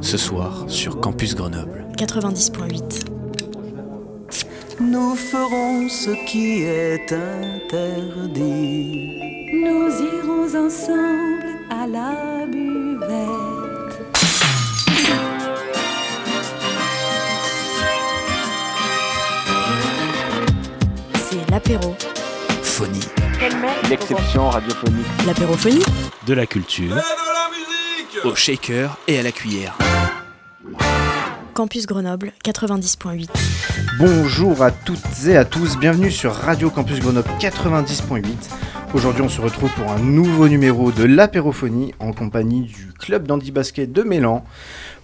ce soir sur Campus Grenoble. 90.8. Nous ferons ce qui est interdit. Nous irons ensemble à la buvette. C'est l'apéro. Phonie. L'exception radiophonique. L'apérophonie De la culture. Au shaker et à la cuillère. Campus Grenoble 90.8. Bonjour à toutes et à tous, bienvenue sur Radio Campus Grenoble 90.8. Aujourd'hui on se retrouve pour un nouveau numéro de l'apérophonie en compagnie du club d'Andy Basket de Mélan.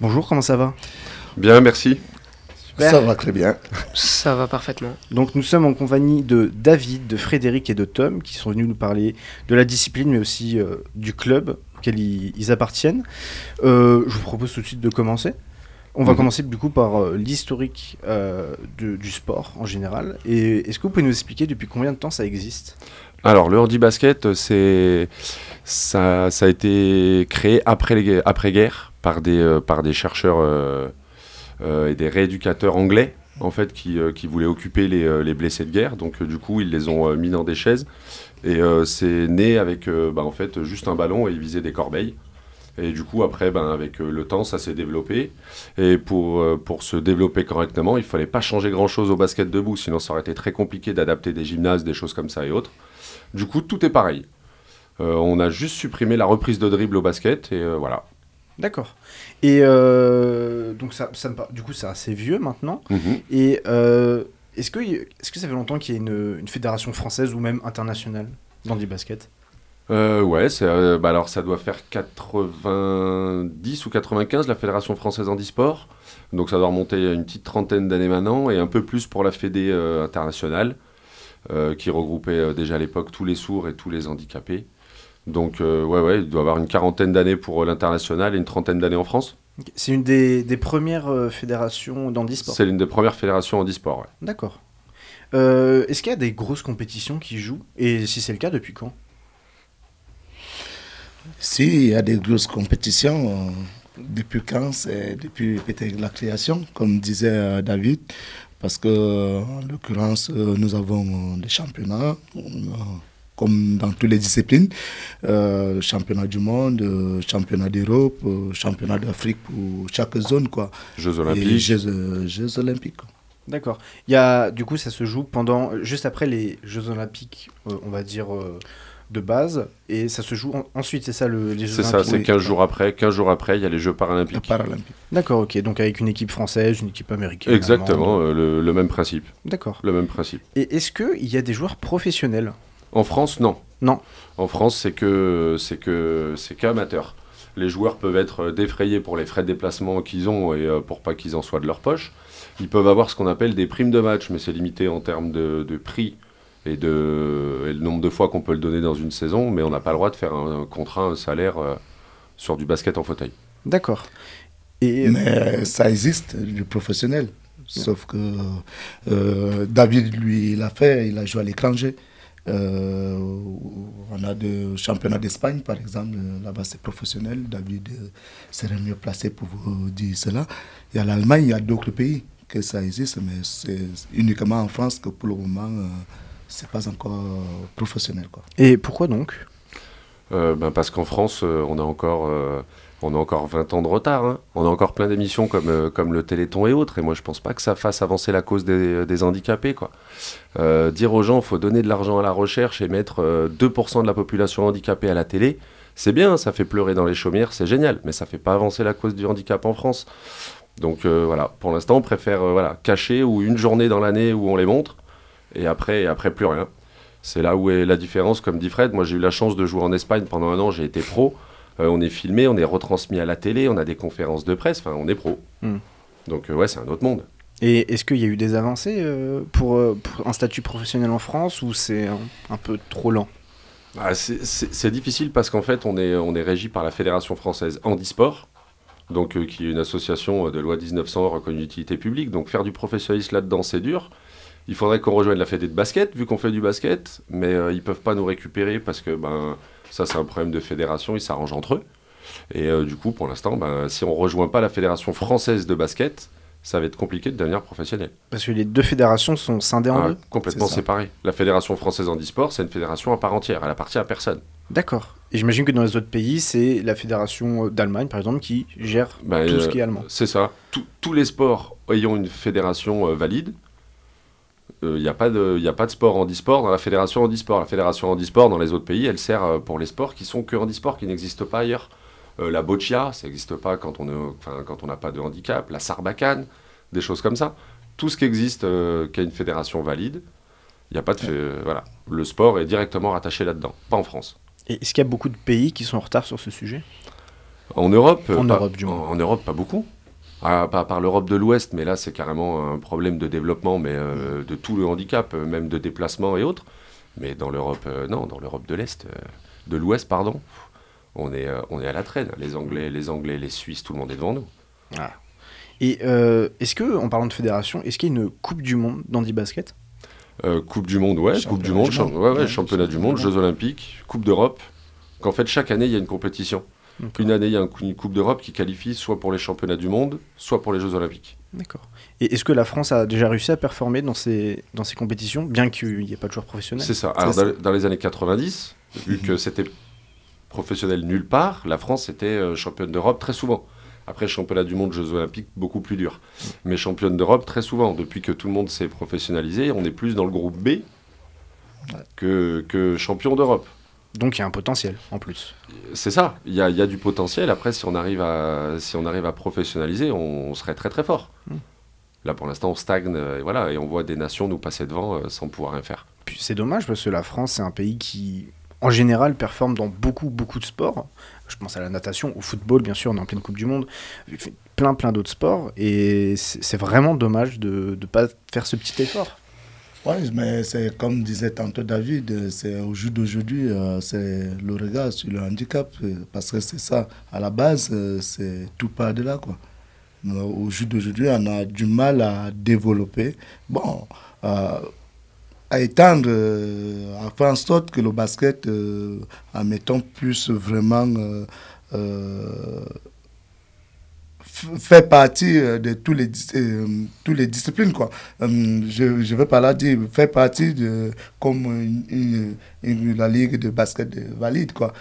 Bonjour, comment ça va? Bien, merci. Super. Ça va très bien. Ça va parfaitement. Donc nous sommes en compagnie de David, de Frédéric et de Tom qui sont venus nous parler de la discipline mais aussi euh, du club auquel ils, ils appartiennent. Euh, je vous propose tout de suite de commencer. On va Mhm. commencer du coup par euh, l'historique euh, du sport en général. Et est-ce que vous pouvez nous expliquer depuis combien de temps ça existe? Alors, le handi basket, c'est ça, ça a été créé après les après guerre par des euh, par des chercheurs euh, euh, et des rééducateurs anglais en fait qui, euh, qui voulaient occuper les, euh, les blessés de guerre. Donc, euh, du coup, ils les ont euh, mis dans des chaises et euh, c'est né avec euh, bah, en fait juste un ballon et ils visaient des corbeilles. Et du coup, après, ben, avec euh, le temps, ça s'est développé. Et pour, euh, pour se développer correctement, il fallait pas changer grand-chose au basket debout, sinon ça aurait été très compliqué d'adapter des gymnases, des choses comme ça et autres. Du coup, tout est pareil. Euh, on a juste supprimé la reprise de dribble au basket et euh, voilà. D'accord. Et euh, donc ça, ça me par- du coup c'est assez vieux maintenant. Mhm. Et est-ce que, est-ce que ça fait longtemps qu'il y a une, une fédération française ou même internationale d'Andy Basket? Euh, ouais, euh, bah alors ça doit faire 90 ou 95 la Fédération française handisport. Donc ça doit remonter à une petite trentaine d'années maintenant et un peu plus pour la Fédé euh, internationale euh, qui regroupait euh, déjà à l'époque tous les sourds et tous les handicapés. Donc ouais, ouais, il doit y avoir une quarantaine d'années pour l'international et une trentaine d'années en France. C'est une des, des premières fédérations d'handisport. C'est l'une des premières fédérations handisport. Ouais. D'accord. Est-ce qu'il y a des grosses compétitions qui jouent? Et si c'est le cas, depuis quand? Si, il y a des grosses compétitions. euh, depuis quand C'est depuis peut-être la création, comme disait euh, David. Parce que, en l'occurrence, euh, nous avons des championnats, comme dans toutes les disciplines. Euh, championnat du monde, euh, championnat d'Europe, euh, championnat d'Afrique pour chaque zone. Quoi. Jeux Et olympiques. Jeux, Jeux olympiques. D'accord. Il y a, du coup, ça se joue pendant, juste après les Jeux Olympiques, on va dire, euh, de base, et ça se joue en- ensuite, c'est ça, le, les Jeux C'est ça, c'est oui. 15 jours après. 15 jours après, il y a les Jeux paralympiques. Paralympiques. D'accord, ok. Donc avec une équipe française, une équipe américaine. Exactement, euh, le, le même principe. D'accord. Le même principe. Et est-ce qu'il y a des joueurs professionnels? En France, non. Non. En France, c'est que c'est que c'est qu'amateur. Les joueurs peuvent être défrayés pour les frais de déplacement qu'ils ont et euh, pour pas qu'ils en soient de leur poche. Ils peuvent avoir ce qu'on appelle des primes de match, mais c'est limité en termes de, de prix et, de, et le nombre de fois qu'on peut le donner dans une saison, mais on n'a pas le droit de faire un, contrat, un salaire euh, sur du basket en fauteuil. D'accord. Et Mais ça existe, du professionnel. Sauf que euh, David, lui, il a fait, il a joué à l'étranger. Euh, on a des championnats d'Espagne, par exemple. euh, Là-bas, c'est professionnel. David euh, serait mieux placé pour vous dire cela. Il y a l'Allemagne, il y a d'autres pays que ça existe, mais c'est uniquement en France que pour le moment, euh, c'est pas encore professionnel. Quoi. Et pourquoi donc? Euh, ben parce qu'en France, euh, on a encore, euh, on a encore 20 ans de retard. hein. On a encore plein d'émissions comme, euh, comme le Téléthon et autres. Et moi, je pense pas que ça fasse avancer la cause des, des handicapés. Quoi. Euh, dire aux gens, faut donner de l'argent à la recherche et mettre euh, 2% de la population handicapée à la télé, c'est bien, ça fait pleurer dans les chaumières, c'est génial. Mais ça fait pas avancer la cause du handicap en France. Donc euh, voilà, pour l'instant, on préfère euh, voilà, cacher ou une journée dans l'année où on les montre. Et après, et après plus rien. C'est là où est la différence, comme dit Fred. Moi, j'ai eu la chance de jouer en Espagne pendant un an, j'ai été pro. Euh, on est filmé, on est retransmis à la télé, on a des conférences de presse, enfin, on est pro. Hmm. Donc, euh, ouais, c'est un autre monde. Et est-ce qu'il y a eu des avancées euh, pour, euh, pour un statut professionnel en France ou c'est un, un peu trop lent? Ah, c'est- difficile parce qu'en fait, on est, on est régi par la Fédération française Handisport, donc, qui est une association de loi 1900 reconnue d'utilité publique. Donc, faire du professionnalisme là-dedans, c'est dur. Il faudrait qu'on rejoigne la Fédé de basket, vu qu'on fait du basket, mais euh, ils peuvent pas nous récupérer parce que ben, ça, c'est un problème de fédération, ils s'arrangent entre eux. Et euh, du coup, pour l'instant, ben, si on rejoint pas la fédération française de basket, ça va être compliqué de devenir professionnel. Parce que les deux fédérations sont scindées en Ah, deux complètement séparées. La fédération française handisport, c'est une fédération à part entière. Elle appartient à personne. D'accord. Et j'imagine que dans les autres pays, c'est la fédération d'Allemagne, par exemple, qui gère Ben, tout ce euh, qui est allemand. C'est ça. Tous- tous les sports ayant une fédération euh, valide, il n'y a, pas de- y a pas de sport handisport dans la fédération handisport. La fédération handisport dans les autres pays, elle sert euh, pour les sports qui sont que handisport, qui n'existent pas ailleurs. Euh, la boccia, ça n'existe pas quand on n'a pas de handicap. La sarbacane, des choses comme ça. Tout ce qui existe, euh, qui a une fédération valide, il n'y a pas de... voilà. Le sport est directement rattaché là-dedans, pas en France. Et est-ce qu'il y a beaucoup de pays qui sont en retard sur ce sujet? En Europe, euh, En pas, Europe, du en, moins. en Europe, pas beaucoup. Ah, pas à part l'Europe de l'Ouest, mais là, c'est carrément un problème de développement, mais euh, de tout le handicap, euh, même de déplacement et autres. Mais dans l'Europe, euh, non, dans l'Europe de l'Est, euh, de l'Ouest, pardon, on est, on est à la traîne. Les Anglais, les Anglais, les Suisses, tout le monde est devant nous. Et euh, est-ce que, en parlant de fédération, est-ce qu'il y a une Coupe du Monde d'handi-basket Euh, coupe du Monde, ouais, Championnat Coupe du Monde, du champ- monde. ouais, ouais, Ouais, championnat du monde, Jeux Olympiques, Coupe d'Europe. Qu'en fait, chaque année, il y a une compétition. Une année, il y a un- une Coupe d'Europe qui qualifie soit pour les championnats du monde, soit pour les Jeux Olympiques. D'accord. Et est-ce que la France a déjà réussi à performer dans ces, dans ces compétitions, bien qu'il n'y ait pas de joueurs professionnels? C'est ça. Alors, dans, dans les années 90, vu que c'était professionnel nulle part, la France était euh, championne d'Europe très souvent. Après, championnat du monde, Jeux Olympiques, beaucoup plus dur. Mais championne d'Europe très souvent. Depuis que tout le monde s'est professionnalisé, on est plus dans le groupe B que, que champion d'Europe. Donc il y a un potentiel en plus. C'est ça. Il y a, il y a du potentiel. Après, si on arrive à, si on arrive à professionnaliser, on, on serait très très fort. Mm. Là, pour l'instant, on stagne euh, et voilà, et on voit des nations nous passer devant euh, sans pouvoir rien faire. Puis c'est dommage parce que la France, c'est un pays qui, en général, performe dans beaucoup, beaucoup de sports. Je pense à la natation, au football, bien sûr, on est en pleine Coupe du Monde, plein, plein d'autres sports. Et c'est vraiment dommage de ne pas faire ce petit effort. Oui, mais c'est comme disait tantôt David, c'est au jour d'aujourd'hui, euh, c'est le regard sur le handicap, euh, parce que c'est ça, à la base, euh, c'est tout part de là, quoi. Au jour d'aujourd'hui, on a du mal à développer, bon, à étendre, à faire en sorte que le basket, en mettant plus vraiment fait partie euh, de tous les, euh, tous les disciplines. Quoi. Euh, je, je vais pas là dire, fait partie de, comme la ligue de basket de valide. Quoi.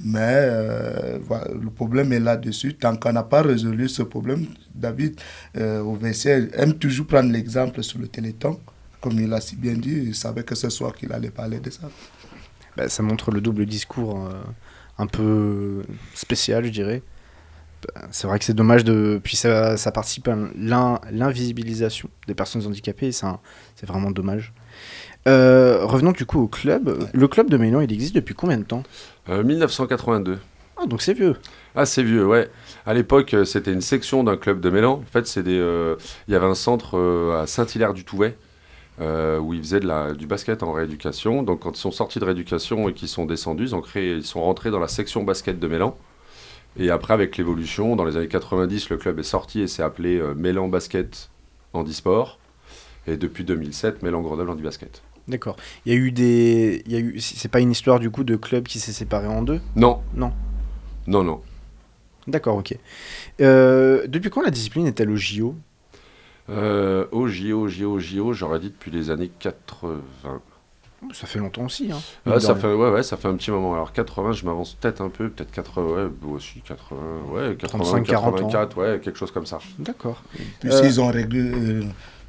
Mais le problème est là-dessus. Tant qu'on n'a pas résolu ce problème, David euh, au vestiaire aime toujours prendre l'exemple sur le téléthon. Comme il a si bien dit, il savait que ce soir qu'il allait parler de ça. Bah, ça montre le double discours un peu spécial, je dirais. C'est vrai que c'est dommage de. Puis ça, ça participe à l'in- l'invisibilisation des personnes handicapées, c'est vraiment dommage. Euh, revenons du coup au club. Le club de Mélan, il existe depuis combien de temps? Euh, 1982. Ah, donc c'est vieux. Ah, c'est vieux, ouais. À l'époque, euh, c'était une section d'un club de Mélan. En fait, c'est des, euh, il y avait un centre euh, à Saint-Hilaire-du-Touvet euh, où ils faisaient de la, du basket en rééducation. Donc, quand ils sont sortis de rééducation et qu'ils sont descendus, ils, ont créé, ils sont rentrés dans la section basket de Mélan. Et après, avec l'évolution, dans les années 90, le club est sorti et s'est appelé euh, Mélan Basket Handisport. Et depuis 2007, Mélan Grenoble Handibasket. D'accord. Il y a eu des. Il y a eu... C'est pas une histoire du coup de club qui s'est séparé en deux? Non. Non. Non, non. D'accord, ok. Euh, depuis quand la discipline est-elle au JO Euh, au JO, JO, JO, j'aurais dit depuis les années 80. Ça fait longtemps aussi. Hein, ça fait, ouais, ouais, ça fait un petit moment. Alors 80, je m'avance peut-être un peu, peut-être 80, ouais, aussi 80, ouais, 80, 35, 40 ans. 84, ouais, quelque chose comme ça. D'accord. Puis Euh, ils ont réglé, euh,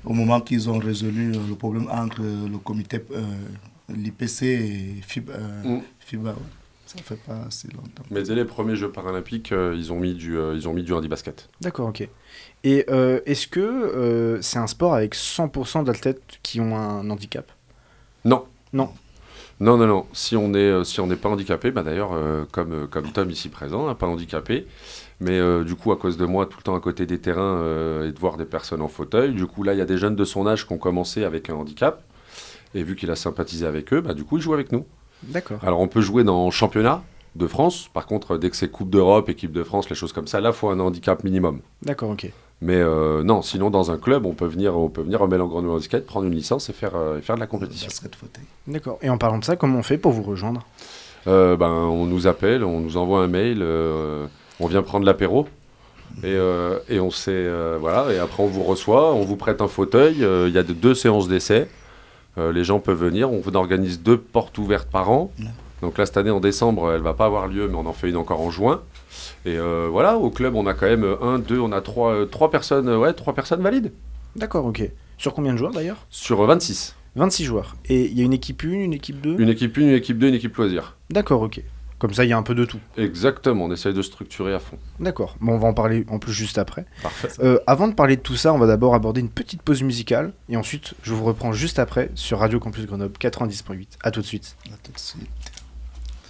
au moment qu'ils ont résolu euh, le problème entre euh, le comité, euh, l'IPC et FIBA, euh, Mm. FIBA, ouais. ça fait pas si longtemps. Mais dès les premiers Jeux paralympiques, euh, ils ont mis du, euh, ils ont mis du handi-basket. D'accord, ok. Et euh, est-ce que euh, c'est un sport avec 100% d'athlètes qui ont un handicap? Non. Non. Non, non. Si on est, euh, si n'est pas handicapé, bah d'ailleurs, euh, comme, euh, comme Tom ici présent, hein, pas handicapé, mais euh, du coup, à cause de moi, tout le temps à côté des terrains euh, et de voir des personnes en fauteuil, du coup, là, il y a des jeunes de son âge qui ont commencé avec un handicap, et vu qu'il a sympathisé avec eux, bah, du coup, il joue avec nous. D'accord. Alors, on peut jouer dans championnat de France. Par contre, dès que c'est Coupe d'Europe, équipe de France, les choses comme ça, là, il faut un handicap minimum. D'accord, ok. Mais euh, non, sinon, dans un club, on peut venir, on peut venir remettre en Grenoble Basket, prendre une licence et faire, euh, et faire de la compétition. D'accord. Et en parlant de ça, comment on fait pour vous rejoindre? Euh, ben, on nous appelle, on nous envoie un mail. euh, On vient prendre l'apéro. Et, et on euh, voilà et après on vous reçoit, on vous prête un fauteuil. Il y a de- deux séances d'essai. Les gens peuvent venir. On organise deux portes ouvertes par an. Donc là cette année en décembre, elle va pas avoir lieu, mais on en fait une encore en juin. Et euh, voilà, au club on a quand même un, deux, on a trois, euh, trois personnes, ouais, trois personnes valides D'accord, ok. Sur combien de joueurs d'ailleurs? Sur euh, 26. 26 joueurs. Et il y a une équipe 1, une équipe 2 Une équipe 1, une équipe 2, une équipe loisir. D'accord, ok. Comme ça, il y a un peu de tout. Exactement, on essaye de structurer à fond. D'accord. Bon, on va en parler en plus juste après. Parfait. Euh, avant de parler de tout ça, on va d'abord aborder une petite pause musicale. Et ensuite, je vous reprends juste après sur Radio Campus Grenoble 90.8. À tout de suite. À tout de suite.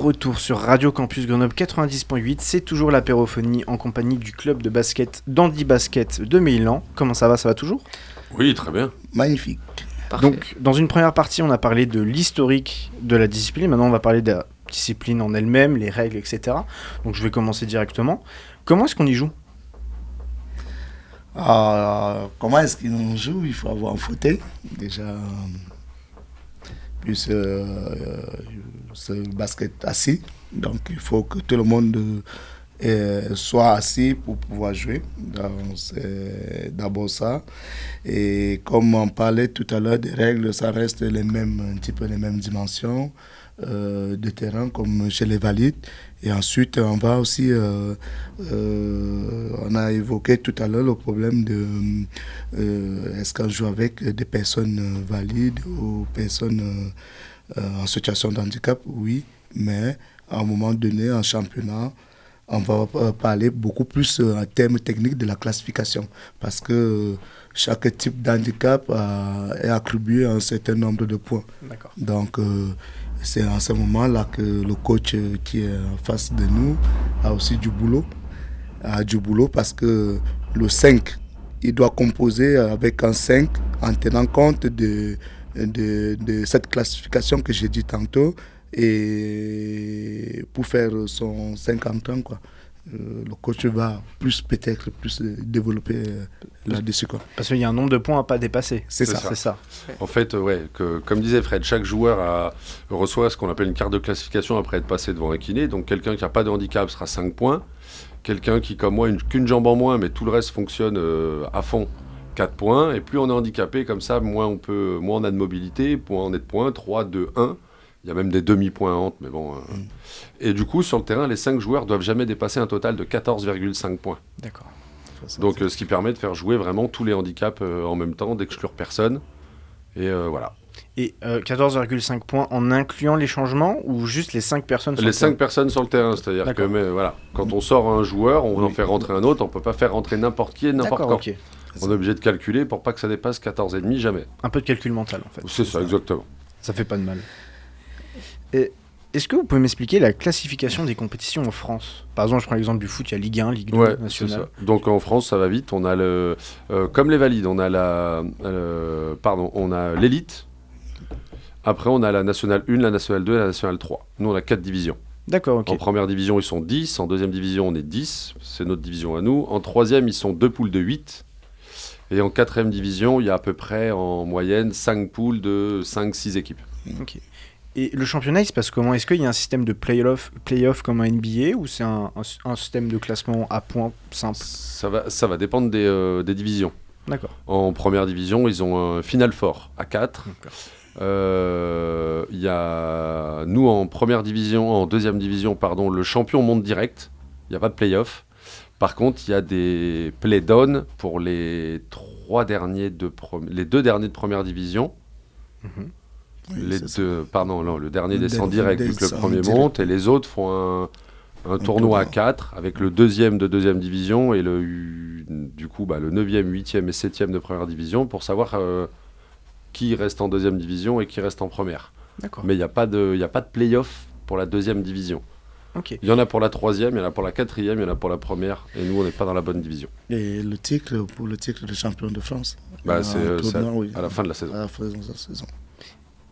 retour sur Radio Campus Grenoble 90.8. C'est toujours l'apérophonie en compagnie du club de basket d'Andy Basket de Mélan. Comment ça va? Ça va toujours? Oui, très bien. Magnifique. Donc, dans une première partie, on a parlé de l'historique de la discipline. Maintenant, on va parler de la discipline en elle-même, les règles, etc. Donc, je vais commencer directement. Comment est-ce qu'on y joue? Ah, comment est-ce qu'on joue Il faut avoir un fauteuil. Déjà, puisse euh, euh, se basket assis. Donc il faut que tout le monde euh, soit assis pour pouvoir jouer. C'est d'abord ça. Et comme on parlait tout à l'heure des règles, ça reste les mêmes, un petit peu les mêmes dimensions euh, de terrain comme chez les valides. Et ensuite, on va aussi, euh, euh, on a évoqué tout à l'heure le problème de euh, est-ce qu'on joue avec des personnes valides ou personnes en situation de handicap Oui, mais à un moment donné, en championnat, on va parler beaucoup plus en termes techniques de la classification parce que chaque type d'handicap est attribué à un certain nombre de points. D'accord. Donc, c'est en ce moment-là que le coach euh, qui est en face de nous a aussi du boulot. A du boulot parce que le 5, il doit composer avec un 5 en tenant compte de, de, de cette classification que j'ai dit tantôt et pour faire son 50 ans, quoi. Euh, le coach va plus peut-être plus euh, développer là-dessus quoi. Parce qu'il y a un nombre de points à pas dépasser. C'est C'est ça. ça. C'est ça. En fait, euh, ouais, que, comme disait Fred, chaque joueur a- reçoit ce qu'on appelle une carte de classification après être passé devant un kiné. Donc quelqu'un qui n'a pas de handicap sera 5 points. Quelqu'un qui, comme moi, une- qu'une jambe en moins, mais tout le reste fonctionne euh, à fond, 4 points. Et plus on est handicapé, comme ça, moins on, peut, moins on a de mobilité, moins on est de points, 3, 2, 1. Il y a même des demi-points à honte, mais bon. euh. Et du coup, sur le terrain, les 5 joueurs doivent jamais dépasser un total de 14,5 points. D'accord. Donc, euh, ce qui permet de faire jouer vraiment tous les handicaps euh, en même temps, d'exclure personne. Et euh, voilà. Et euh, 14,5 points en incluant les changements ou juste les 5 personnes sur Les le terrain 5 personnes sur le terrain, c'est-à-dire que mais, voilà, quand on sort un joueur, on Oui. en fait rentrer un autre, on peut pas faire rentrer n'importe qui et n'importe quand. On est obligé de calculer pour pas que ça dépasse 14,5 jamais. Un peu de calcul mental en fait. C'est ça, exactement. Ça fait pas de mal. Et Est-ce que vous pouvez m'expliquer la classification des compétitions en France? Par exemple, je prends l'exemple du foot, il y a Ligue 1, Ligue 2, Ouais, Nationale. Donc en France, ça va vite. On a le, euh, comme les valides, on a la, euh, pardon, on a l'élite. Après, on a la nationale 1, la nationale 2 et la nationale 3. Nous, on a 4 divisions. D'accord, ok. En première division, ils sont 10. En deuxième division, on est 10. C'est notre division à nous. En troisième, ils sont deux poules de 8. Et en quatrième division, il y a à peu près en moyenne 5 poules de 5-6 équipes. Ok. Et le championnat, il se passe comment? Est-ce qu'il y a un système de play-off play comme un NBA ou c'est un, un- un système de classement à points simple? Ça va, ça va dépendre des, euh, des divisions. D'accord. En première division, ils ont un Final Four à 4. D'accord. Euh, y a, nous, en première division, en deuxième division, pardon, le champion monte direct. Il n'y a pas de play-off. Par contre, il y a des play-down pour les trois derniers de les deux derniers de première division. Oui, les deux, pardon, non, le dernier descend direct vu que le premier monte et les autres font un, un tournoi à tournoi. 4 avec le deuxième de deuxième division et le, du coup bah, le 9e, 8e et 7e de première division pour savoir euh, qui reste en deuxième division et qui reste en première. Mais il n'y a pas de, y a pas de play-off pour la deuxième division. Ok. Il y en a pour la troisième, il y en a pour la quatrième, il y en a pour la première et nous on n'est pas dans la bonne division. Et le titre, pour le titre de champion de France Bah, c'est euh, c'est tournoi, oui. à la fin de la saison. À la fin de la saison.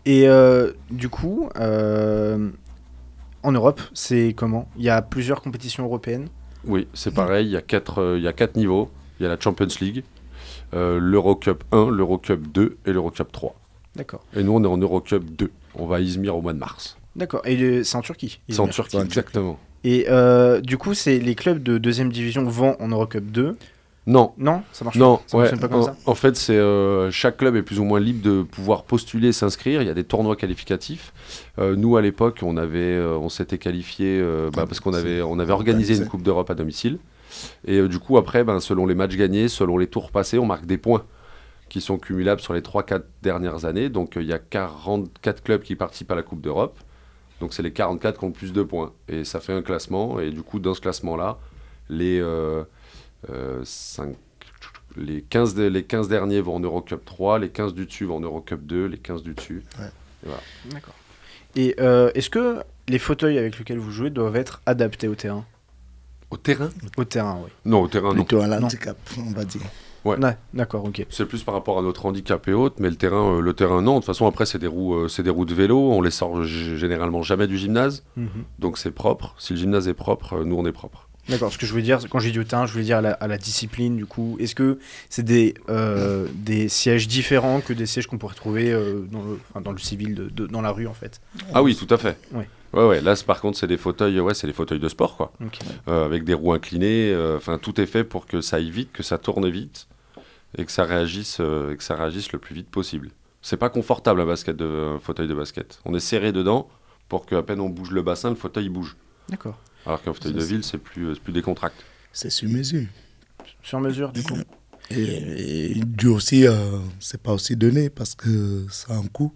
Et euh, du coup, euh, en Europe, c'est comment? Il y a plusieurs compétitions européennes. Oui, c'est pareil, il y, a quatre, euh, il y a quatre niveaux. Il y a la Champions League, euh, l'Eurocup 1, l'Eurocup 2 et l'Eurocup 3. D'accord. Et nous, on est en Eurocup 2. On va à Izmir au mois de mars. D'accord. Et euh, c'est en Turquie C'est en. Turquie, En Turquie. exactement. Et euh, du coup, c'est les clubs de deuxième division vont en Eurocup 2. Non, Non, ça marche non, pas. Ça ouais, fonctionne pas comme en, ça. en fait, c'est euh, chaque club est plus ou moins libre de pouvoir postuler, s'inscrire. Il y a des tournois qualificatifs. Euh, nous, à l'époque, on avait, euh, on s'était qualifié euh, bah, parce qu'on avait, on avait organisé une Coupe d'Europe à domicile. Et euh, du coup, après, ben, selon les matchs gagnés, selon les tours passés, on marque des points qui sont cumulables sur les 3-4 dernières années. Donc, euh, il y a 44 clubs qui participent à la Coupe d'Europe. Donc, c'est les 44 qui ont le plus de points. Et ça fait un classement. Et du coup, dans ce classement-là, les, euh, les, 15 de- les 15 derniers vont en Eurocup 3, les 15 du dessus vont en Eurocup 2, les 15 du dessus. D'accord. Et euh, est-ce que les fauteuils avec lesquels vous jouez doivent être adaptés au terrain? Au terrain? Au terrain, oui. Non, au terrain, non. Plutôt à l'handicap, on va dire. Ouais. Ouais, D'accord, ok. C'est plus par rapport à notre handicap et autres, mais le terrain, euh, le terrain non. De toute façon, après, c'est des roues, euh, c'est des roues de vélo. On les sort généralement jamais du gymnase, Mhm. donc c'est propre. Si le gymnase est propre, euh, nous on est propre. D'accord, ce que je voulais dire, quand j'ai dit au terrain, je voulais dire à la, à la discipline, du coup. Est-ce que c'est des, euh, des sièges différents que des sièges qu'on pourrait trouver euh, dans, le, enfin, dans le civil, de, de- dans la rue, en fait? Ah oui, tout à fait. Ouais. Ouais, ouais. Là, c'est- par contre, c'est des fauteuils, ouais, c'est des fauteuils de sport, quoi. Ok. Euh, avec des roues inclinées. euh, Enfin, tout est fait pour que ça aille vite, que ça tourne vite et que ça réagisse, euh, et que ça réagisse le plus vite possible. C'est pas confortable un basket de, un fauteuil de basket. On est serré dedans pour qu'à peine on bouge le bassin, le fauteuil il bouge. D'accord. Alors qu'un fauteuil de ville, c'est plus, euh, c'est plus décontracté. C'est sur mesure. Sur mesure, du coup Et, et dû aussi, euh, c'est pas aussi donné parce que ça a un coût.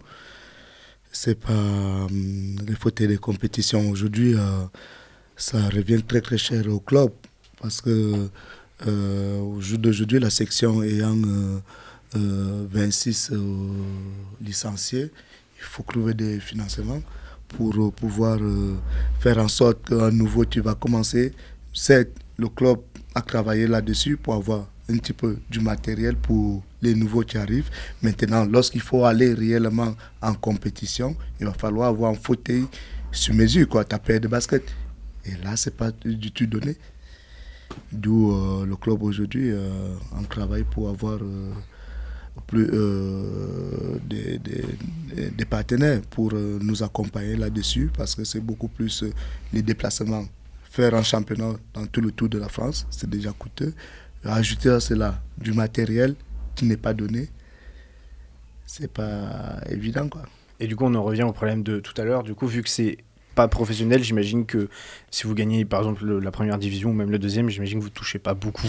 C'est pas hum, les fauteuils de compétition aujourd'hui, euh, ça revient très très cher au club parce que euh, au jour d'aujourd'hui, la section ayant euh, euh, 26 euh, licenciés, il faut trouver des financements pour euh, pouvoir euh, faire en sorte qu'à nouveau tu vas commencer. C'est le club a travaillé là-dessus pour avoir un petit peu du matériel pour les nouveaux qui arrivent. Maintenant, lorsqu'il faut aller réellement en compétition, il va falloir avoir un fauteuil sur mesure, quoi, ta paire de basket. Et là, c'est pas du tout donné. D'où euh, le club aujourd'hui, euh, on travaille pour avoir plus, euh, des, des- partenaires pour euh, nous accompagner là-dessus parce que c'est beaucoup plus euh, les déplacements. Faire un championnat dans tout le tour de la France, c'est déjà coûteux. Ajouter à cela du matériel qui n'est pas donné, c'est pas évident. Quoi. Et du coup, on en revient au problème de tout à l'heure. Du coup, vu que c'est pas professionnel, j'imagine que si vous gagnez par exemple le- la première division ou même le deuxième, j'imagine que vous touchez pas beaucoup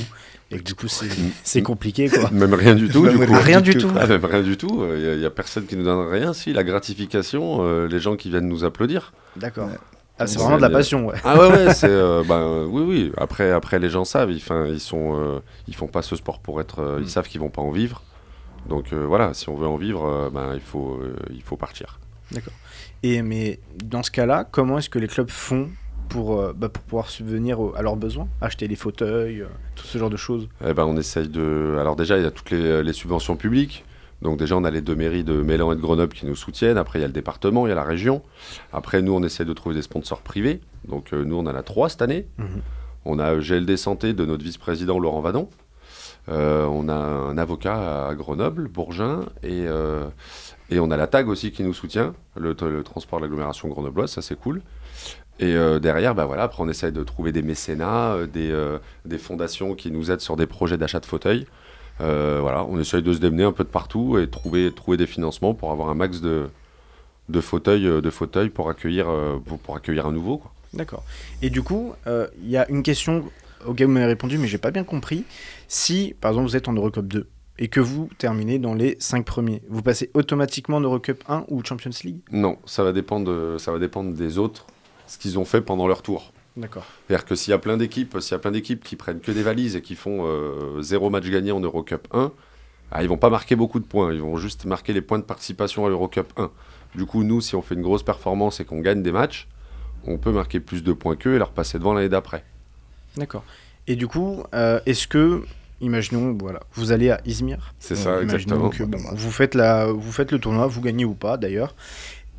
et que du coup c'est compliqué quoi. Même rien du tout. Du coup. Rien du tout. Ah, même rien du tout. Il n'y a, personne qui nous donne rien. Si, la gratification, euh, les gens qui viennent nous applaudir. D'accord. Ouais. Ah, c'est vraiment de la le- passion, ouais. Ah ouais, ouais, c'est. euh, bah, euh, oui, oui. Après, après, les gens savent. Ils, 'fin, ils, sont, euh, ils font pas ce sport pour être. euh, Mm. Ils savent qu'ils vont pas en vivre. Donc euh, voilà, si on veut en vivre, euh, ben, il, faut, euh, il faut partir. Et mais dans ce cas-là, comment est-ce que les clubs font pour, euh, bah, pour pouvoir subvenir à leurs besoins, acheter les fauteuils, euh, tout ce genre de choses? Eh ben, on essaye de. Alors, déjà, il y a toutes les, les subventions publiques. Donc, déjà, on a les deux mairies de Mélan et de Grenoble qui nous soutiennent. Après, il y a le département, il y a la région. Après, nous, on essaie de trouver des sponsors privés. Donc, euh, nous, on en a trois cette année. Mhm. On a GLD Santé de notre vice-président Laurent Vadon. Euh, on a un avocat à Grenoble, Bourgin. Et, euh, on a la TAG aussi qui nous soutient, le, transport de l'agglomération grenobloise. Ça, c'est cool. Et euh, derrière, bah voilà, après, on essaye de trouver des mécénats, des, fondations qui nous aident sur des projets d'achat de fauteuils. Voilà, on essaye de se démener un peu de partout et trouver, des financements pour avoir un max de, fauteuils, de fauteuils pour accueillir, pour, accueillir un nouveau. D'accord. Et du coup, il y a une question auquel vous m'avez répondu, mais j'ai pas bien compris. Si, par exemple, vous êtes en Eurocup 2 et que vous terminez dans les 5 premiers, vous passez automatiquement en Eurocup 1 ou Champions League? Non, ça va dépendre, ça va dépendre des autres, ce qu'ils ont fait pendant leur tour. D'accord. C'est-à-dire que s'il y a plein d'équipes, s'il y a plein d'équipes qui prennent que des valises et qui font euh, zéro match gagné en Eurocup 1, ah, ils vont pas marquer beaucoup de points, ils vont juste marquer les points de participation à l'Eurocup 1. Du coup, nous, si on fait une grosse performance et qu'on gagne des matchs, on peut marquer plus de points qu'eux et leur passer devant l'année d'après. D'accord. Et du coup, euh, est-ce que, imaginons, voilà, vous allez à Izmir. C'est ça, imaginons exactement. que, bon, vous, faites la, vous faites le tournoi, vous gagnez ou pas d'ailleurs.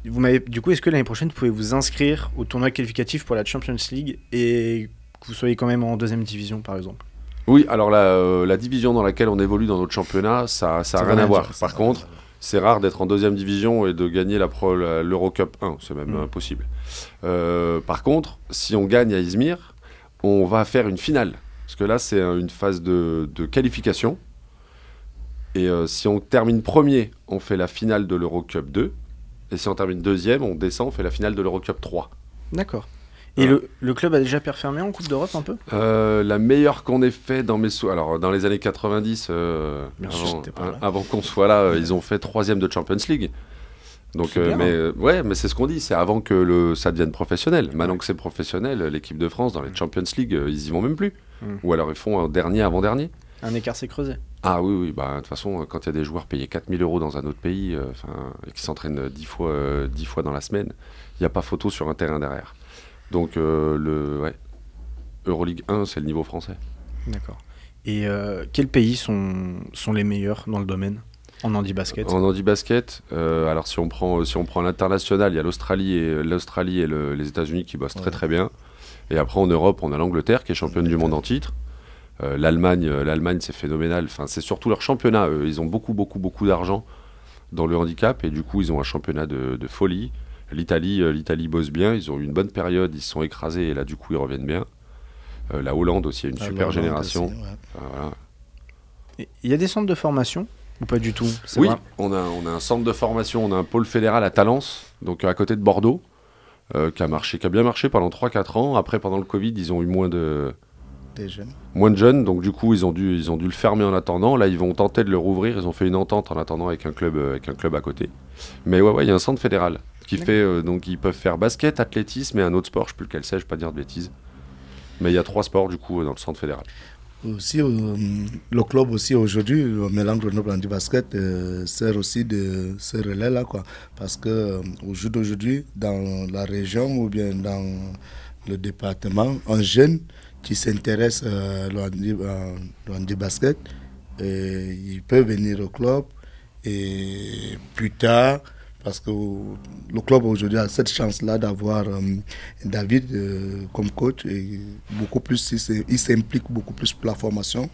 Vous m'avez, du coup, est-ce que l'année prochaine, vous pouvez vous inscrire au tournoi qualificatif pour la Champions League et que vous soyez quand même en deuxième division, par exemple? Oui, alors la, euh, la division dans laquelle on évolue dans notre championnat, ça n'a Ça rien à voir. dire, Par contre, c'est rare d'être en deuxième division et de gagner la pro- la- l'Eurocup 1, c'est même Mm. impossible. Euh, par contre, si on gagne à Izmir, on va faire une finale. Parce que là, c'est une phase de, de qualification. Et euh, si on termine premier, on fait la finale de l'Eurocup 2. Et si on termine deuxième, on descend, on fait la finale de l'Eurocup 3. D'accord. Et le, le club a déjà performé en Coupe d'Europe un peu? Euh, la meilleure qu'on ait fait dans mes sou- alors dans les années 90 euh, sûr, avant, qu'on soit là ils ont fait troisième de Champions League donc euh, mais euh, ouais mais c'est ce qu'on dit c'est avant que le ça devienne professionnel. Maintenant que c'est professionnel l'équipe de France dans les Champions League euh, ils y vont même plus. Mm. ou alors ils font un dernier avant dernier Un écart s'est creusé. ah oui oui bah de toute façon quand il y a des joueurs payés 4000 euros dans un autre pays enfin et qui s'entraînent euh, 10 fois 10 fois dans la semaine il n'y a pas photo sur un terrain derrière. Donc le ouais Euroleague 1 c'est le niveau français. D'accord. Et quels pays sont, sont les meilleurs dans le domaine? En handi basket En handi basket, euh, alors si on prend si on prend l'international, il y a l'Australie et l'Australie et le- les États-Unis qui bossent très Ouais. très bien. Et après, en Europe, on a l'Angleterre qui est championne du monde en titre. Euh, L'Allemagne, euh, l'Allemagne, c'est phénoménal. Enfin, c'est surtout leur championnat. eux. Ils ont beaucoup, beaucoup, beaucoup d'argent dans le handicap et du coup, ils ont un championnat de, de folie. L'Italie, euh, l'Italie bosse bien. Ils ont eu une bonne période. Ils se sont écrasés et là, du coup, ils reviennent bien. Euh, la Hollande aussi a une La super Hollande génération. aussi, ouais. Enfin, voilà. Et Il y a des centres de formation ou pas du tout Oui, vrai on a, on a un centre de formation, on a un pôle fédéral à Talence, donc à côté de Bordeaux, euh, qui, a marché, qui a bien marché pendant 3-4 ans. Après, pendant le Covid, ils ont eu moins de, Des jeunes. moins de jeunes, donc du coup, ils ont, dû, ils ont dû le fermer en attendant. Là, ils vont tenter de le rouvrir. Ils ont fait une entente en attendant avec un club, euh, avec un club à côté. Mais ouais, ouais, il y a un centre fédéral qui fait, euh, donc ils peuvent faire basket, athlétisme et un autre sport, je sais plus lequel c'est, je vais pas dire de bêtises. Mais il y a trois sports du coup dans le centre fédéral. Aussi, euh, le club aussi aujourd'hui, le Mélange Grenoble Anti Basket, euh, sert aussi de ce relais-là, quoi. Parce que euh, au jour d'aujourd'hui, dans la région ou bien dans le département, un jeune qui s'intéresse au handi basket, il peut venir au club et plus tard, parce que le club aujourd'hui a cette chance-là d'avoir euh, David euh, comme coach et beaucoup plus, il s'im- il s'implique beaucoup plus pour la formation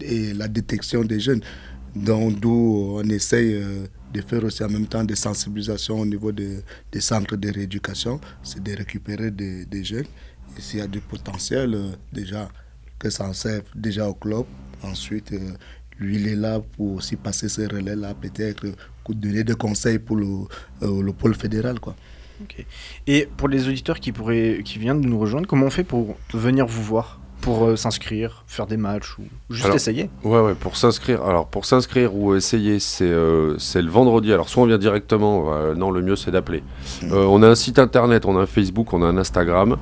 et la détection des jeunes. Donc d'où on essaye euh, de faire aussi en même temps des sensibilisations au niveau de- des centres de rééducation, c'est de récupérer des, jeunes. S'il y a du potentiel, déjà que ça en serve déjà au club, ensuite lui il est là pour aussi passer ce relais-là, peut-être pour donner des conseils pour le, euh, le pôle fédéral. Quoi. Et pour les auditeurs qui, pourraient, qui viennent de nous rejoindre, comment on fait pour venir vous voir Pour euh, s'inscrire, faire des matchs ou juste Alors, essayer? Ouais, ouais, pour s'inscrire. Alors, pour s'inscrire ou essayer, c'est euh, c'est le vendredi. Alors, soit on vient directement, euh, non, le mieux c'est d'appeler. Euh, on a un site internet, on a un Facebook, on a un Instagram.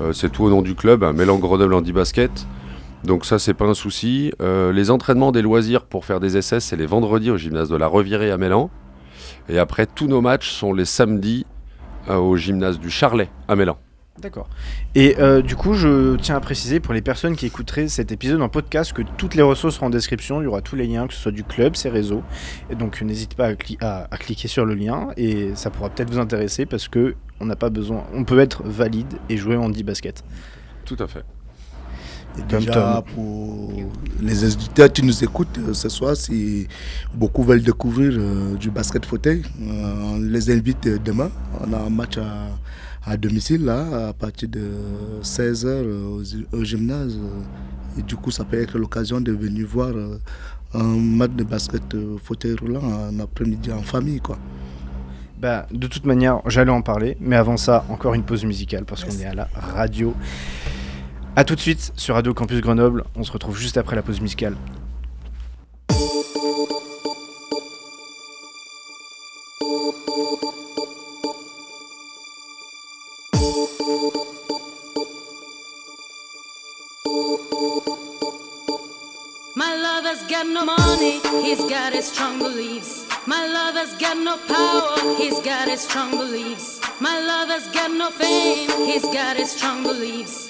Euh, c'est tout au nom du club, un Mélan Grenoble Handi Basket. Donc, ça, c'est pas un souci. Euh, les entraînements des loisirs pour faire des SS, c'est les vendredis au gymnase de la Revirée à Mélan. Et après, tous nos matchs sont les samedis euh, au gymnase du Charlet à Mélan. D'accord. Et euh, du coup, je tiens à préciser pour les personnes qui écouteraient cet épisode en podcast que toutes les ressources seront en description. Il y aura tous les liens, que ce soit du club, ses réseaux. Et donc, n'hésitez pas à, cli- à- à cliquer sur le lien et ça pourra peut-être vous intéresser parce que on n'a pas besoin. On peut être valide et jouer en handi basket. Tout à fait. Et Tom déjà, pour les auditeurs qui nous écoutent euh, ce soir, si beaucoup veulent découvrir euh, du basket fauteuil, euh, on les invite demain. On a un match à, à domicile, là, à partir de 16h au, au gymnase. Et du coup, ça peut être l'occasion de venir voir un match de basket fauteuil roulant un après-midi en famille, quoi. Bah, de toute manière, j'allais en parler, mais avant ça, encore une pause musicale parce qu'on est à la radio. A tout de suite sur Radio Campus Grenoble. On se retrouve juste après la pause musicale. My lover's got no money, he's got his strong beliefs. My lover's got no power, he's got his strong beliefs. My lover's got no fame, he's got his strong beliefs.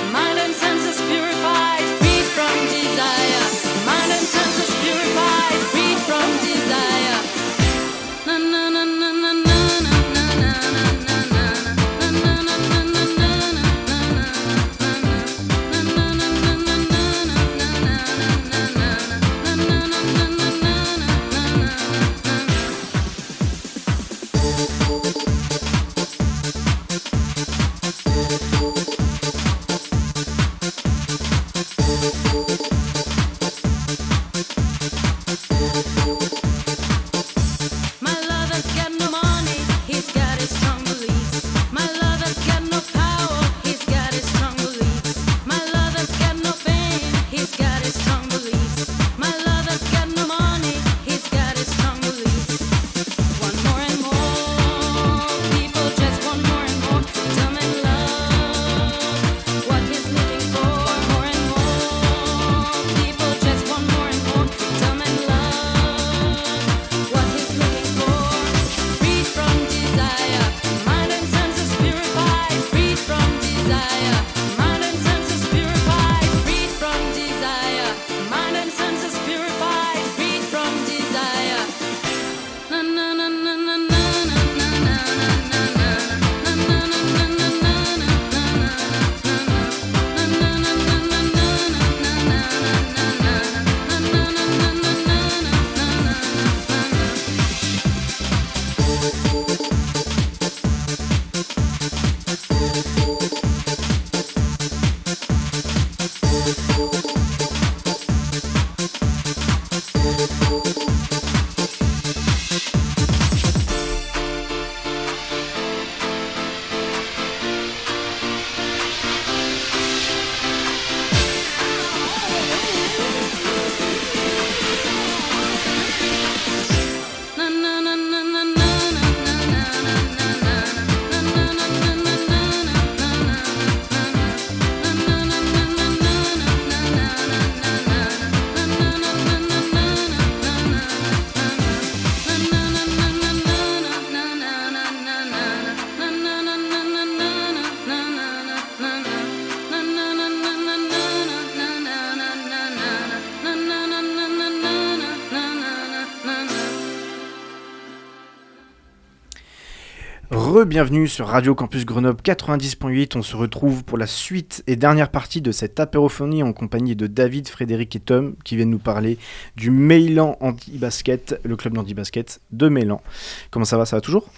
Re-bienvenue sur Radio Campus Grenoble 90.8. On se retrouve pour la suite et dernière partie de cette apérophonie en compagnie de David, Frédéric et Tom qui viennent nous parler du Meylan Anti-Basket, le club d'anti-basket de Meylan. Comment ça va? Ça va toujours?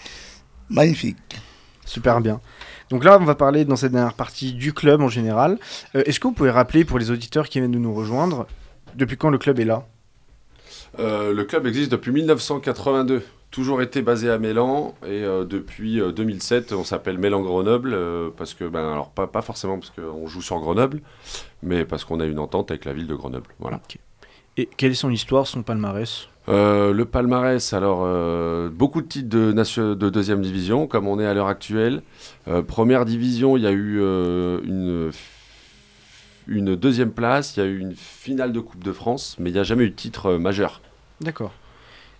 Magnifique. Super bien. Donc là, on va parler dans cette dernière partie du club en général. Euh, Est-ce que vous pouvez rappeler pour les auditeurs qui viennent de nous rejoindre, depuis quand le club est là? Euh, le club existe depuis 1982. Toujours été basé à Mélan et euh, depuis euh, 2007 on s'appelle Mélan Grenoble euh, parce que ben alors pas, pas forcément parce qu'on joue sur Grenoble mais parce qu'on a une entente avec la ville de Grenoble voilà. Et quelle est son histoire, son palmarès? Euh, le palmarès, alors euh, beaucoup de titres de, deuxième division, comme on est à l'heure actuelle. Euh, première division, il y a eu euh, une, une deuxième place, il y a eu une finale de Coupe de France, mais il n'y a jamais eu de titre euh, majeur. D'accord.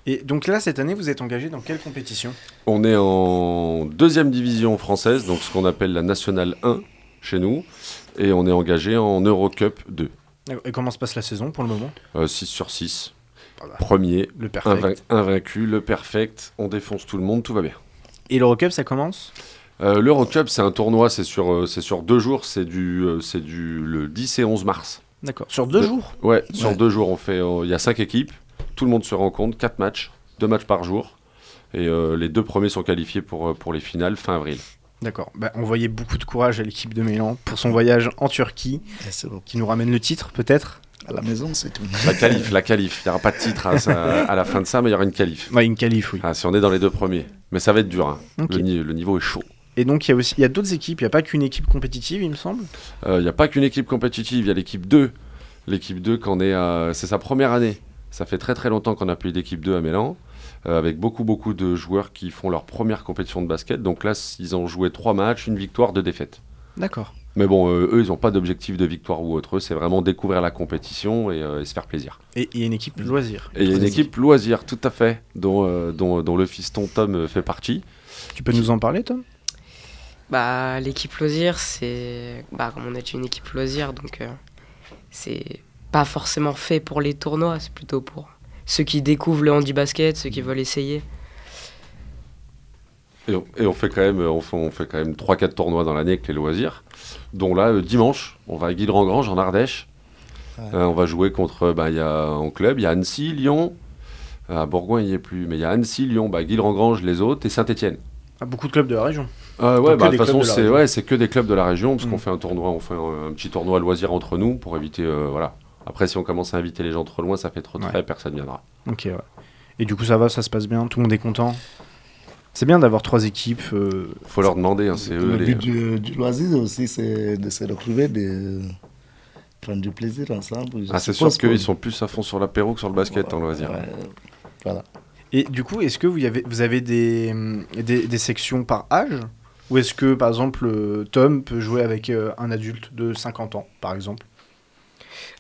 Et donc là, cette année, vous êtes engagé dans quelle compétition? On est en deuxième division française, donc ce qu'on appelle la Nationale 1 chez nous, et on est engagé en Eurocup 2, Et comment se passe la saison pour le moment? Euh, 6 sur 6. Voilà. Premier, Le perfect. invain- invaincu, le perfect, on défonce tout le monde, tout va bien. Et l'Eurocup, ça commence? Euh, L'Eurocup, c'est un tournoi, c'est sur, euh, sur deux jours, c'est du, euh, du le 10 et 11 mars. D'accord. Sur deux De- jours? Ouais, sur Ouais. deux jours, on fait, euh, il y a cinq équipes, tout le monde se rencontre, quatre matchs, deux matchs par jour, et euh, les deux premiers sont qualifiés pour, euh, pour les finales fin avril. D'accord. Bah, on voyait beaucoup de courage à l'équipe de Milan pour son voyage en Turquie, bon. qui nous ramène le titre peut-être? À la maison, c'est tout. La qualif, la qualif, il n'y aura pas de titre à, ça- à la fin de ça, mais il y aura une qualif. Ouais, une qualif, oui. Ah, si on est dans les deux premiers, mais ça va être dur, hein. Ok. le, ni- le niveau est chaud. Et donc il y a aussi il y a d'autres équipes, il n'y a pas qu'une équipe compétitive, il me semble? Il n'y a pas qu'une équipe compétitive, il y a l'équipe 2. L'équipe 2, quand on est à- c'est sa première année. Ça fait très très longtemps qu'on n'a plus d'équipe 2 à Mélan, euh, avec beaucoup beaucoup de joueurs qui font leur première compétition de basket. Donc là, ils ont joué trois matchs, une victoire, deux défaites. D'accord. Mais bon, euh, eux, ils n'ont pas d'objectif de victoire ou autre. C'est vraiment découvrir la compétition et, euh, et se faire plaisir. Et il y a une équipe loisir. Et il y a une équipe loisir, tout à fait, dont, euh, dont, dont le fiston Tom fait partie. Tu peux nous en parler, Tom? Bah, l'équipe loisir, c'est. Bah, comme on dit, une équipe loisir, donc euh, c'est pas forcément fait pour les tournois, c'est plutôt pour ceux qui découvrent le handi-basket, ceux qui veulent essayer. Et on, et on fait quand même, on fait, on fait quand même 3-4 tournois dans l'année avec les loisirs. Dont là, euh, dimanche, on va à Guilherand-Grange en Ardèche. Ouais. Euh, on va jouer contre, bah, il y a en club, il y a Annecy, Lyon. À Bourgoin, il n'y est plus, mais il y a Annecy, Lyon, bah, Guilherand-Grange, les autres, et Saint-Etienne. Ah, Beaucoup de clubs de la région. Euh, ouais, bah, de toute façon, c'est ouais, c'est que des clubs de la région, parce Mm. qu'on fait un tournoi, on fait un, un petit tournoi loisir entre nous pour éviter, euh, voilà. Après, si on commence à inviter les gens trop loin, ça fait trop de Ouais. frais, personne viendra. Ok, ouais. Et du coup, ça va, ça se passe bien, tout le monde est content? C'est bien d'avoir trois équipes. euh, Faut leur demander, hein, c'est eux Le les. but du, du loisir aussi, c'est de se retrouver, de prendre du plaisir ensemble. Ah, c'est sûr qu'ils que- sont plus à fond sur l'apéro que sur le basket en loisir. Ouais, voilà. Et du coup, est-ce que vous avez, vous avez des, des, des sections par âge? Ou est-ce que, par exemple, euh, Tom peut jouer avec euh, un adulte de 50 ans, par exemple?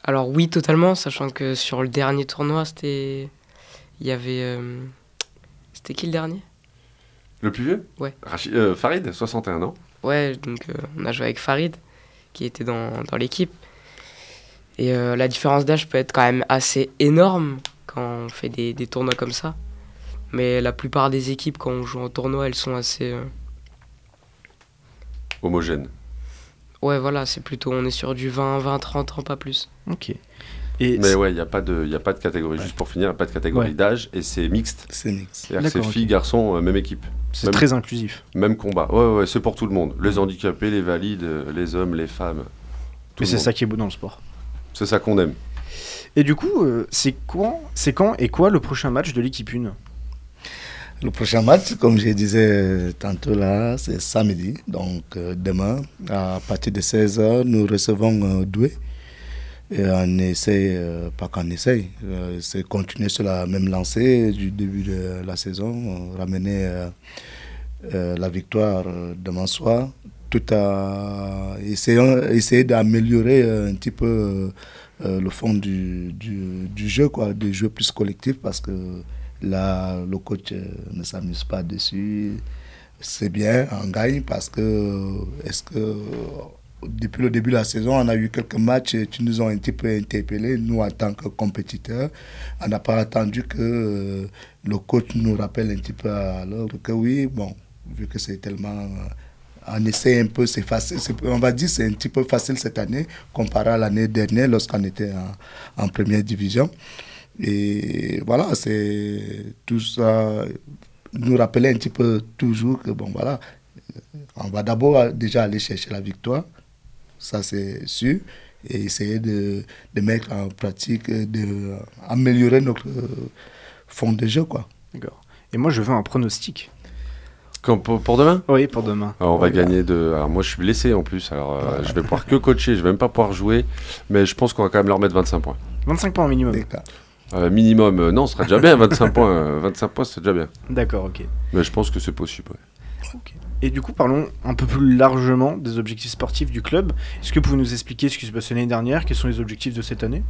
Alors, oui, totalement, sachant que sur le dernier tournoi, c'était. Il y avait. euh, C'était qui le dernier? Le plus vieux? Ouais. Rachid- euh, Farid, 61 ans. Ouais, donc euh, on a joué avec Farid, qui était dans, dans l'équipe. Et la différence d'âge peut être quand même assez énorme quand on fait des, des tournois comme ça. Mais la plupart des équipes, quand on joue en tournoi, elles sont assez. euh, Homogène. Ouais, voilà, c'est plutôt. On est sur du 20, 20, 30 ans, pas plus. Ok. Et Mais ouais, il n'y a, pas de- y a pas de catégorie. Juste pour finir, il n'y a pas de catégorie Ouais. d'âge et c'est mixte. C'est mix. C'est-à-dire que c'est filles, garçons, euh, même équipe. c'est même- très inclusif. Même combat. Ouais, ouais, c'est pour tout le monde. Les handicapés, les valides, euh, les hommes, les femmes. tout Mais le c'est monde. ça qui est beau dans le sport. C'est ça qu'on aime. Et du coup, euh, c'est quand, c'est quand et quoi le prochain match de l'équipe 1 Le prochain match, comme je disais tantôt là, c'est samedi. Donc euh, demain, à partir de 16h, nous recevons euh, Douai. Et on essaie, euh, pas qu'on essaye, euh, c'est continuer sur la même lancée du début de la saison, ramener la victoire demain soir, tout à essayer d'améliorer un petit peu le fond du, du, du jeu, quoi, de jeu plus collectif, parce que là, le coach euh, ne s'amuse pas dessus. C'est bien, on gagne, parce que est-ce que depuis le début de la saison, on a eu quelques matchs qui nous ont un petit peu interpellés, nous en tant que compétiteurs. On n'a pas attendu que euh, le coach nous rappelle un petit peu à l'heure que oui, bon, vu que c'est tellement... euh, on essaie un peu, c'est facile, on va dire c'est un petit peu facile cette année comparé à l'année dernière lorsqu'on était en première division. Et voilà, c'est tout ça nous rappeler un petit peu toujours que bon voilà, on va d'abord déjà aller chercher la victoire, ça c'est sûr, et essayer de, de mettre en pratique, de améliorer notre fond de jeu quoi. D'accord. Et moi, je veux un pronostic. Comme pour, pour demain? Oui, pour demain. Alors, on va Ouais. gagner de. Alors, moi, je suis blessé en plus. Alors, euh, je vais pouvoir que coacher. Je vais même pas pouvoir jouer. Mais je pense qu'on va quand même leur mettre 25 points. 25 points au minimum. Euh, minimum, euh, non, ce serait déjà bien. 25 points, euh, 25 points, c'est déjà bien. D'accord, ok. Mais je pense que c'est possible. ouais. Et du coup, parlons un peu plus largement des objectifs sportifs du club. Est-ce que vous pouvez nous expliquer ce qui s'est passé l'année dernière? Quels sont les objectifs de cette année?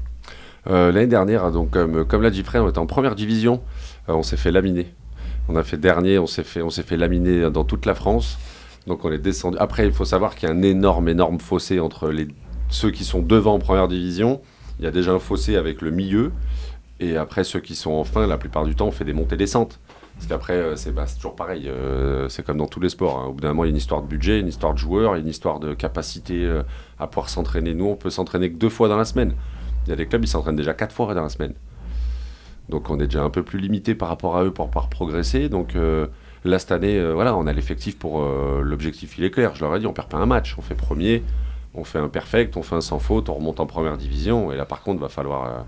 Euh, L'année dernière, donc, comme, comme l'a dit Fred, on était en première division. Euh, on s'est fait laminer. On a fait dernier, on s'est fait, on s'est fait laminer dans toute la France. Donc on est descendu. Après, il faut savoir qu'il y a un énorme, énorme fossé entre les, ceux qui sont devant en première division. Il y a déjà un fossé avec le milieu. Et après, ceux qui sont en fin, la plupart du temps, on fait des montées-descentes. Parce qu'après, euh, c'est bah, c'est toujours pareil. euh, c'est comme dans tous les sports. hein. Au bout d'un moment, il y a une histoire de budget, une histoire de joueurs, une histoire de capacité euh, à pouvoir s'entraîner. Nous, on peut s'entraîner que deux fois dans la semaine. Il y a des clubs, ils s'entraînent déjà quatre fois dans la semaine. Donc on est déjà un peu plus limité par rapport à eux pour pouvoir progresser. Donc là, cette année, voilà, on a l'effectif pour... L'objectif, il est clair. Je leur ai dit, on perd pas un match. On fait premier, on fait un perfect, on fait un sans faute, on remonte en première division. Et là, par contre, va falloir...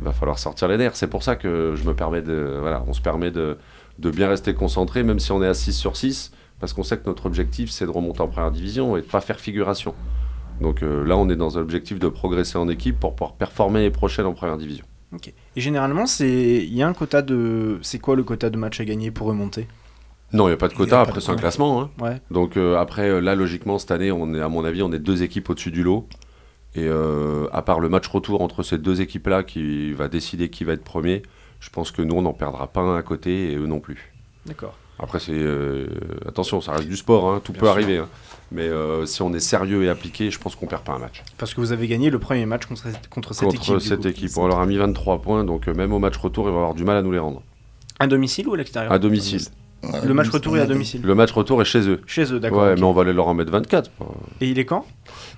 euh, va falloir sortir les nerfs. C'est pour ça que je me permets de... Voilà, on se permet de, de bien rester concentré, même si on est à 6 sur 6, parce qu'on sait que notre objectif, c'est de remonter en première division et de pas faire figuration. Donc euh, là, on est dans un objectif de progresser en équipe pour pouvoir performer les prochaines en première division. Et généralement, c'est il y a un quota de. C'est quoi le quota de match à gagner pour remonter? Non, il n'y a pas de Il quota, après c'est un classement. hein. Ouais. Donc euh, après, euh, là, logiquement, cette année, on est, à mon avis, on est deux équipes au-dessus du lot. Et euh, à part le match retour entre ces deux équipes-là qui va décider qui va être premier, je pense que nous, on n'en perdra pas un à côté et eux non plus. D'accord. Après, c'est euh, attention, ça reste du sport, hein, tout Bien peut sûr. arriver. hein. Mais euh, si on est sérieux et appliqué, je pense qu'on perd pas un match. Parce que vous avez gagné le premier match contre, contre cette Contre équipe. du cette équipe, on leur a mis 23 points, donc même au match retour, il va avoir du mal à nous les rendre. À domicile ou à l'extérieur? À domicile. Le match retour est à domicile. Le match retour est chez eux. Chez eux, d'accord, Ouais, mais on va aller leur en mettre 24. Et il est quand?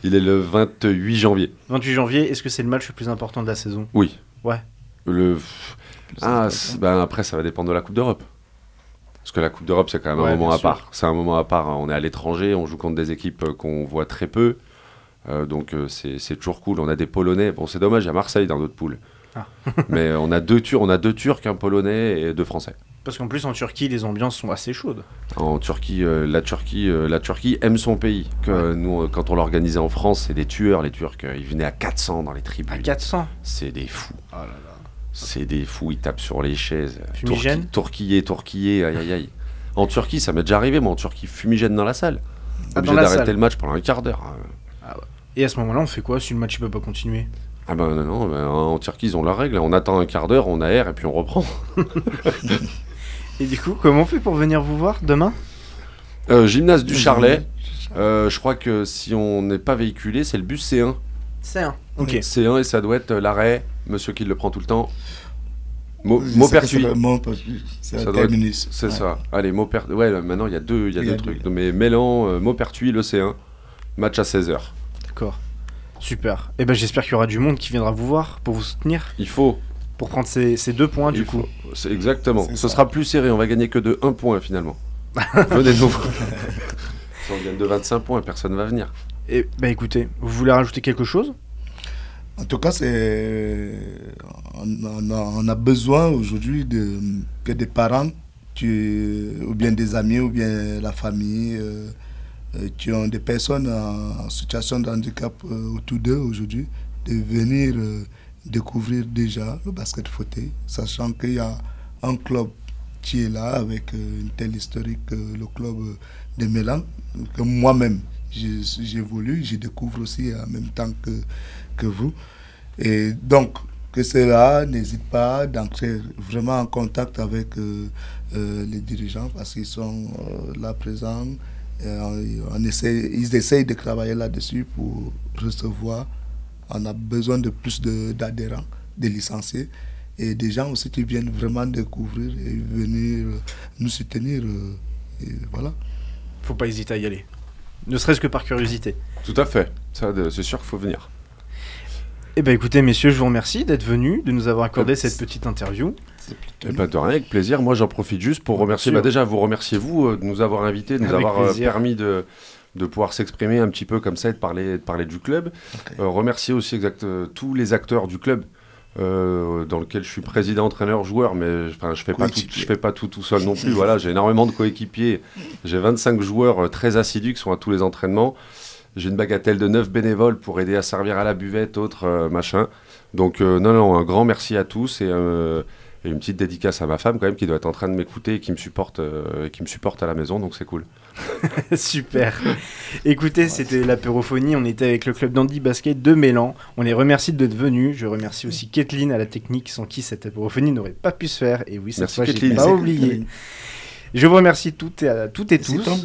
Il est le 28 janvier. 28 janvier. Est-ce que c'est le match le plus important de la saison? Oui. Ouais. Le... Ah, ben après, ça va dépendre de la Coupe d'Europe. Parce que la Coupe d'Europe, c'est quand même Ouais, un moment à sûr. part. C'est un moment à part. hein. On est à l'étranger, on joue contre des équipes euh, qu'on voit très peu. Euh, donc euh, c'est c'est toujours cool. On a des Polonais. Bon, c'est dommage, il y a Marseille dans notre poule. Ah. Mais on a deux Turcs, on a deux Turcs, un Polonais et deux Français. Parce qu'en plus, en Turquie, les ambiances sont assez chaudes. En Turquie, euh, la Turquie, euh, la Turquie aime son pays. Que nous, euh, quand on l'organisait en France, c'est des tueurs, les Turcs. Ils venaient à 400 dans les tribunes. À 400 C'est des fous. Oh là là. C'est des fous, ils tapent sur les chaises. Fumigène Tourquillé, tourquillé, aïe aïe aïe. En Turquie, ça m'est déjà arrivé, moi, en Turquie, fumigène dans la salle. Ah, Obligé d'arrêter le match pendant un quart d'heure. Ah ouais. Et à ce moment-là, on fait quoi si le match ne peut pas continuer? Ah ben non, non, ben, en Turquie, ils ont leurs règles. On attend un quart d'heure, on aère et puis on reprend. Et du coup, comment on fait pour venir vous voir demain? Euh, gymnase du Charlet. Euh, je crois que si on n'est pas véhiculé, c'est le bus C1. C1. Ok. C1 et ça doit être l'arrêt, monsieur qui le prend tout le temps. Maupertuis. c'est le Maupertuis, c'est Ça doit être-. C'est Ouais. ça. Allez, Mauper... Ouais, maintenant il y a deux, il y a Il y deux a trucs. Mais Mélan, euh, Maupertuis, le C1. Match à 16h. D'accord. Super. Et ben j'espère qu'il y aura du monde qui viendra vous voir pour vous soutenir. Il faut. Pour prendre ces, ces deux points, du coup. C'est exactement. Ce ça. sera plus serré. On va gagner que de 1 point finalement. Venez nous voir. si on gagne de 25 points, personne va venir. Et bah écoutez, vous voulez rajouter quelque chose? En tout cas, c'est on, on a, on a besoin aujourd'hui de, que des parents, tu, ou bien des amis, ou bien la famille, euh, qui ont des personnes en, situation de handicap euh, autour d'eux aujourd'hui, de venir euh, découvrir déjà le basket fauteuil, sachant qu'il y a un club qui est là avec euh, une telle historique, euh, le club euh, de Mélan, que moi-même j'évolue, je découvre aussi en même temps que, que vous. Et donc, que cela n'hésite pas d'entrer vraiment en contact avec euh, euh, les dirigeants parce qu'ils sont euh, là présents. Et on, on essaie, ils essayent de travailler là-dessus pour recevoir. On a besoin de plus de- d'adhérents, de licenciés et des gens aussi qui viennent vraiment découvrir et venir euh, nous soutenir. euh, et voilà. Faut pas hésiter à y aller. Ne serait-ce que par curiosité. Tout à fait. C'est sûr qu'il faut venir. Eh ben écoutez, messieurs, je vous remercie d'être venus, de nous avoir accordé cette petite interview. Eh ben, de rien, avec plaisir. Moi, j'en profite juste pour remercier. Bah, déjà, vous remercier, vous, euh, de nous avoir invités, de nous Avec avoir euh, permis de, de pouvoir s'exprimer un petit peu comme ça et de parler, de parler du club. Euh, remercier aussi exact, tous les acteurs du club. dans lequel je suis président, entraîneur, joueur, mais je fais pas tout, je fais pas tout tout seul non plus. Voilà, j'ai énormément de coéquipiers. J'ai 25 joueurs très assidus qui sont à tous les entraînements. J'ai une bagatelle de 9 bénévoles pour aider à servir à la buvette, autres euh, machin. Donc euh, non, non, un grand merci à tous et, euh, et une petite dédicace à ma femme quand même qui doit être en train de m'écouter et qui me supporte, euh, et qui me supporte à la maison, donc c'est cool. Super. Écoutez, c'était l'apérophonie. On était avec le club d'Andy Basket de Mélan. On les remercie d'être venus. Je remercie aussi Kathleen à la technique, sans qui cette apérophonie n'aurait pas pu se faire. Et oui, cette Merci, fois, j'ai pas oublié. Je vous remercie toutes et, à, toutes et Merci, tous. Tom.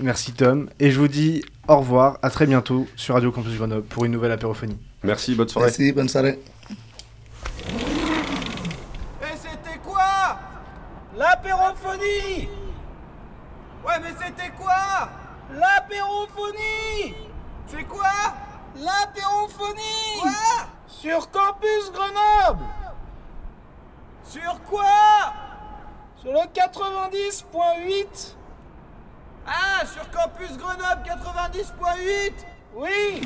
Merci Tom. Et je vous dis au revoir. À très bientôt sur Radio Campus Grenoble pour une nouvelle apérophonie. Merci, bonne soirée. Merci, bonne soirée. Et c'était quoi? L'apérophonie! Ouais, mais c'était quoi? L'apérophonie! C'est quoi? L'apérophonie! Quoi? Sur Campus Grenoble! Sur quoi? Sur le 90.8 Ah, sur Campus Grenoble 90.8 Oui